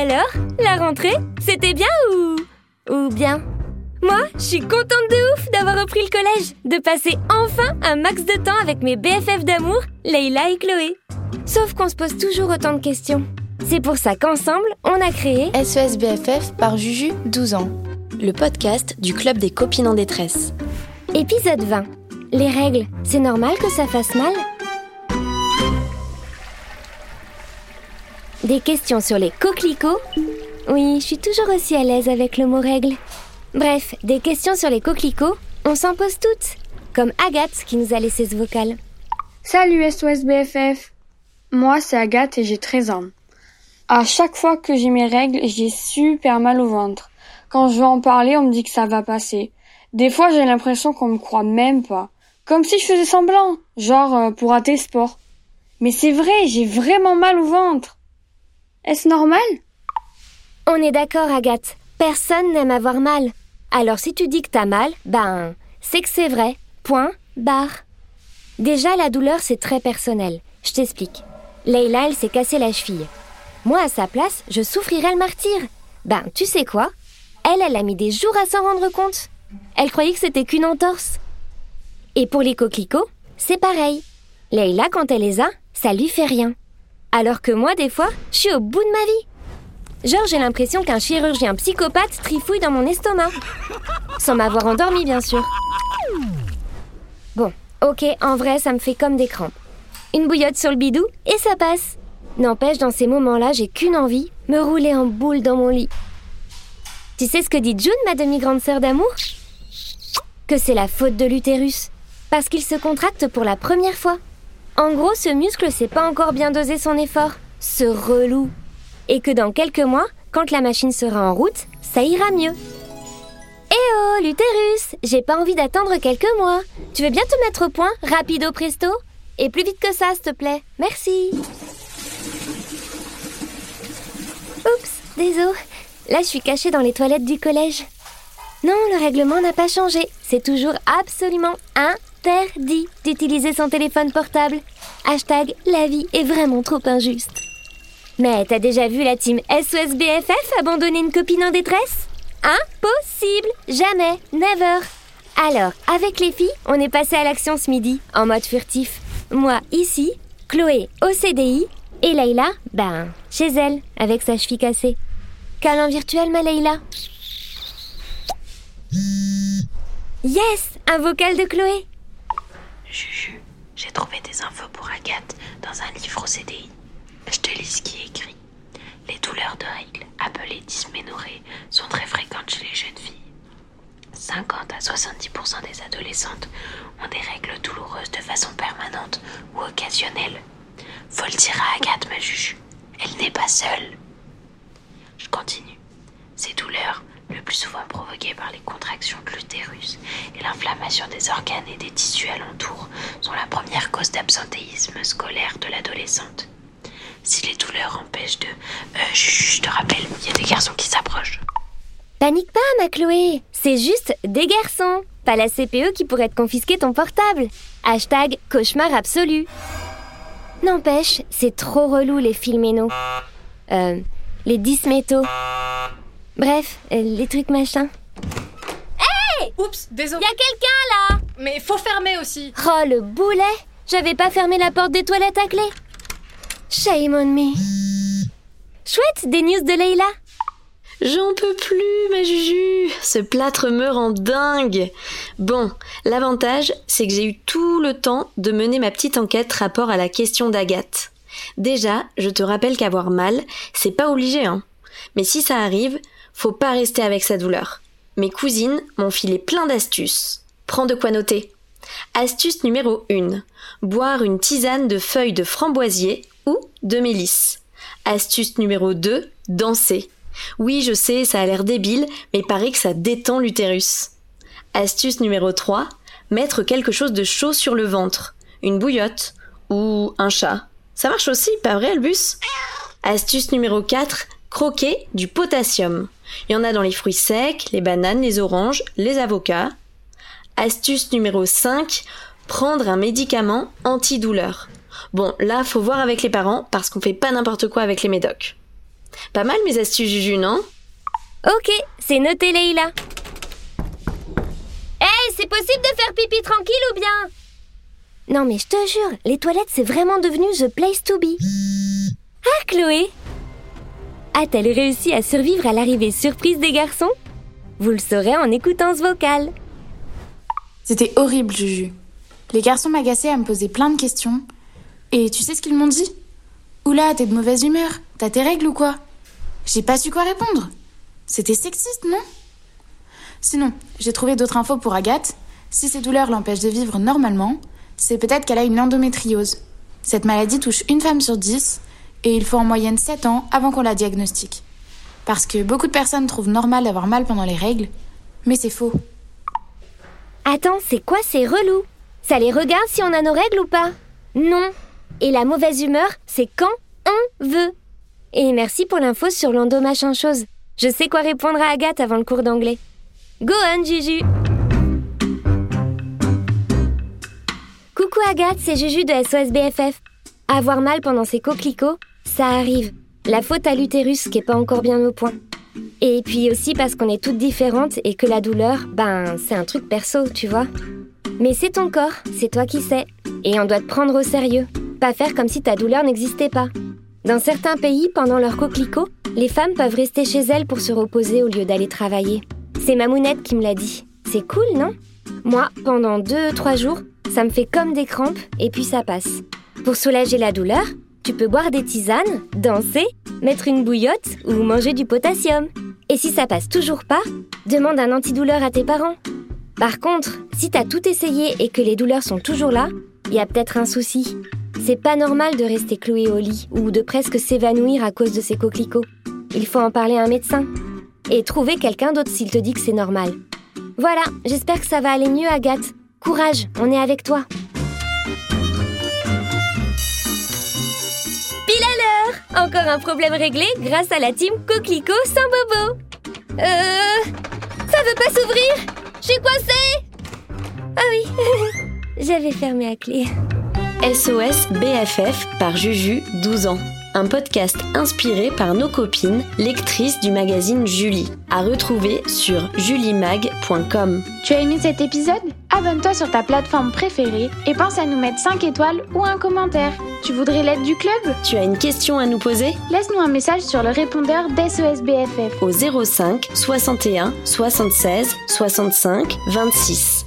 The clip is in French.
Alors, la rentrée, c'était bien ou... ou bien? Moi, je suis contente de ouf d'avoir repris le collège, de passer enfin un max de temps avec mes BFF d'amour, Leïla et Chloé. Sauf qu'on se pose toujours autant de questions. C'est pour ça qu'ensemble, on a créé SES BFF par Juju, 12 ans. Le podcast du Club des copines en détresse. épisode 20. Les règles, c'est normal que ça fasse mal? Des questions sur les coquelicots? Oui, je suis toujours aussi à l'aise avec le mot règle. Bref, des questions sur les coquelicots, on s'en pose toutes. Comme Agathe qui nous a laissé ce vocal. Salut SOS BFF. Moi, c'est Agathe et j'ai 13 ans. À chaque fois que j'ai mes règles, j'ai super mal au ventre. Quand je veux en parler, on me dit que ça va passer. Des fois, j'ai l'impression qu'on me croit même pas. Comme si je faisais semblant, genre euh, pour rater sport. Mais c'est vrai, j'ai vraiment mal au ventre. Est-ce normal? On est d'accord, Agathe. Personne n'aime avoir mal. Alors si tu dis que t'as mal, ben, c'est que c'est vrai. Point, barre. Déjà, la douleur, c'est très personnel. Je t'explique. Leïla, elle s'est cassé la cheville. Moi, à sa place, je souffrirais le martyr. Ben, tu sais quoi? Elle, elle a mis des jours à s'en rendre compte. Elle croyait que c'était qu'une entorse. Et pour les coquelicots, c'est pareil. Leïla, quand elle les a, ça lui fait rien. Alors que moi, des fois, je suis au bout de ma vie. Genre, j'ai l'impression qu'un chirurgien psychopathe trifouille dans mon estomac. Sans m'avoir endormi, bien sûr. Bon, ok, en vrai, ça me fait comme des crampes. Une bouillotte sur le bidou et ça passe. N'empêche, dans ces moments-là, j'ai qu'une envie, me rouler en boule dans mon lit. Tu sais ce que dit June, ma demi-grande sœur d'amour? Que c'est la faute de l'utérus. Parce qu'il se contracte pour la première fois. En gros, ce muscle sait pas encore bien doser son effort. Ce relou. Et que dans quelques mois, quand la machine sera en route, ça ira mieux. Eh oh, l'utérus J'ai pas envie d'attendre quelques mois. Tu veux bien te mettre au point, rapido presto? Et plus vite que ça, s'il te plaît. Merci. Oups, désolé. Là, je suis cachée dans les toilettes du collège. Non, le règlement n'a pas changé. C'est toujours absolument interdit d'utiliser son téléphone portable. Hashtag la vie est vraiment trop injuste. Mais t'as déjà vu la team SOS BFF abandonner une copine en détresse? Impossible! Jamais! Never! Alors, avec les filles, on est passé à l'action ce midi, en mode furtif. Moi, ici, Chloé, au CDI, et Leïla, ben, chez elle, avec sa cheville cassée. Câlin virtuel, ma Leïla. Yes! Un vocal de Chloé j'ai trouvé des infos pour Agathe dans un livre au CDI. Je te lis ce qui est écrit. Les douleurs de règles, appelées dysménorrhées, sont très fréquentes chez les jeunes filles. 50 à 70% des adolescentes ont des règles douloureuses de façon permanente ou occasionnelle. Faut le dire à Agathe, ma Juju. Elle n'est pas seule. Je continue. Plus souvent provoquées par les contractions de l'utérus et l'inflammation des organes et des tissus alentours, sont la première cause d'absentéisme scolaire de l'adolescente. Si les douleurs empêchent de... Euh, je te rappelle, il y a des garçons qui s'approchent. Panique pas, ma Chloé C'est juste des garçons Pas la CPE qui pourrait te confisquer ton portable Hashtag cauchemar absolu N'empêche, c'est trop relou les filménos. Euh, les dysmétos. Bref, euh, les trucs machins. Oups, désolé. Y a quelqu'un là Mais faut fermer aussi. Oh le boulet J'avais pas fermé la porte des toilettes à clé. Shame on me. Chouette, des news de Leïla J'en peux plus, ma Juju. Ce plâtre me rend dingue. Bon, l'avantage, c'est que j'ai eu tout le temps de mener ma petite enquête rapport à la question d'Agathe. Déjà, je te rappelle qu'avoir mal, c'est pas obligé, hein. Mais si ça arrive, faut pas rester avec sa douleur. Mes cousines m'ont filé plein d'astuces. Prends de quoi noter. Astuce numéro 1. Boire une tisane de feuilles de framboisier ou de mélisse. Astuce numéro 2. Danser. Oui, je sais, ça a l'air débile, mais paraît que ça détend l'utérus. Astuce numéro 3. Mettre quelque chose de chaud sur le ventre. Une bouillotte ou un chat. Ça marche aussi, pas vrai, Albus? Astuce numéro 4. Croquer du potassium. Il y en a dans les fruits secs, les bananes, les oranges, les avocats. Astuce numéro 5. Prendre un médicament antidouleur. Bon, là, faut voir avec les parents parce qu'on fait pas n'importe quoi avec les médocs. Pas mal mes astuces Juju, non? Ok, c'est noté Leïla. Hey, c'est possible de faire pipi tranquille ou bien? Non mais je te jure, les toilettes c'est vraiment devenu the place to be. Ah Chloé A-t-elle réussi à survivre à l'arrivée surprise des garçons? Vous le saurez en écoutant ce vocal. C'était horrible, Juju. Les garçons m'agaçaient à me poser plein de questions. Et tu sais ce qu'ils m'ont dit? Oula, t'es de mauvaise humeur T'as tes règles ou quoi? J'ai pas su quoi répondre. C'était sexiste, non? Sinon, j'ai trouvé d'autres infos pour Agathe. Si ces douleurs l'empêchent de vivre normalement, c'est peut-être qu'elle a une endométriose. Cette maladie touche une femme sur dix et il faut en moyenne 7 ans avant qu'on la diagnostique. Parce que beaucoup de personnes trouvent normal d'avoir mal pendant les règles, mais c'est faux. Attends, c'est quoi ces relous? Ça les regarde si on a nos règles ou pas? Non. Et la mauvaise humeur, c'est quand on veut. Et merci pour l'info sur l'endo machin chose. Je sais quoi répondre à Agathe avant le cours d'anglais. Go on, Juju Coucou Agathe, c'est Juju de SOS BFF. Avoir mal pendant ses coquelicots, ça arrive. La faute à l'utérus qui est pas encore bien au point. Et puis aussi parce qu'on est toutes différentes et que la douleur, ben, c'est un truc perso, tu vois. Mais c'est ton corps, c'est toi qui sais. Et on doit te prendre au sérieux. Pas faire comme si ta douleur n'existait pas. Dans certains pays, pendant leur coquelicot, les femmes peuvent rester chez elles pour se reposer au lieu d'aller travailler. C'est Mamounette qui me l'a dit. C'est cool, non? Moi, pendant 2-3 jours, ça me fait comme des crampes et puis ça passe. Pour soulager la douleur, tu peux boire des tisanes, danser, mettre une bouillotte ou manger du potassium. Et si ça passe toujours pas, demande un antidouleur à tes parents. Par contre, si t'as tout essayé et que les douleurs sont toujours là, il y a peut-être un souci. C'est pas normal de rester cloué au lit ou de presque s'évanouir à cause de ces coquelicots. Il faut en parler à un médecin. Et trouver quelqu'un d'autre s'il te dit que c'est normal. Voilà, j'espère que ça va aller mieux, Agathe. Courage, on est avec toi. Encore un problème réglé grâce à la team Coquelicot sans bobo. Euh... Ça veut pas s'ouvrir? Je suis coincée Ah oui, j'avais fermé à clé. SOS BFF par Juju, 12 ans. Un podcast inspiré par nos copines, lectrices du magazine Julie. À retrouver sur julimag.com. Tu as aimé cet épisode? Abonne-toi sur ta plateforme préférée et pense à nous mettre 5 étoiles ou un commentaire. Tu voudrais l'aide du club? Tu as une question à nous poser? Laisse-nous un message sur le répondeur d'SOS BFF au 05 61 76 65 26.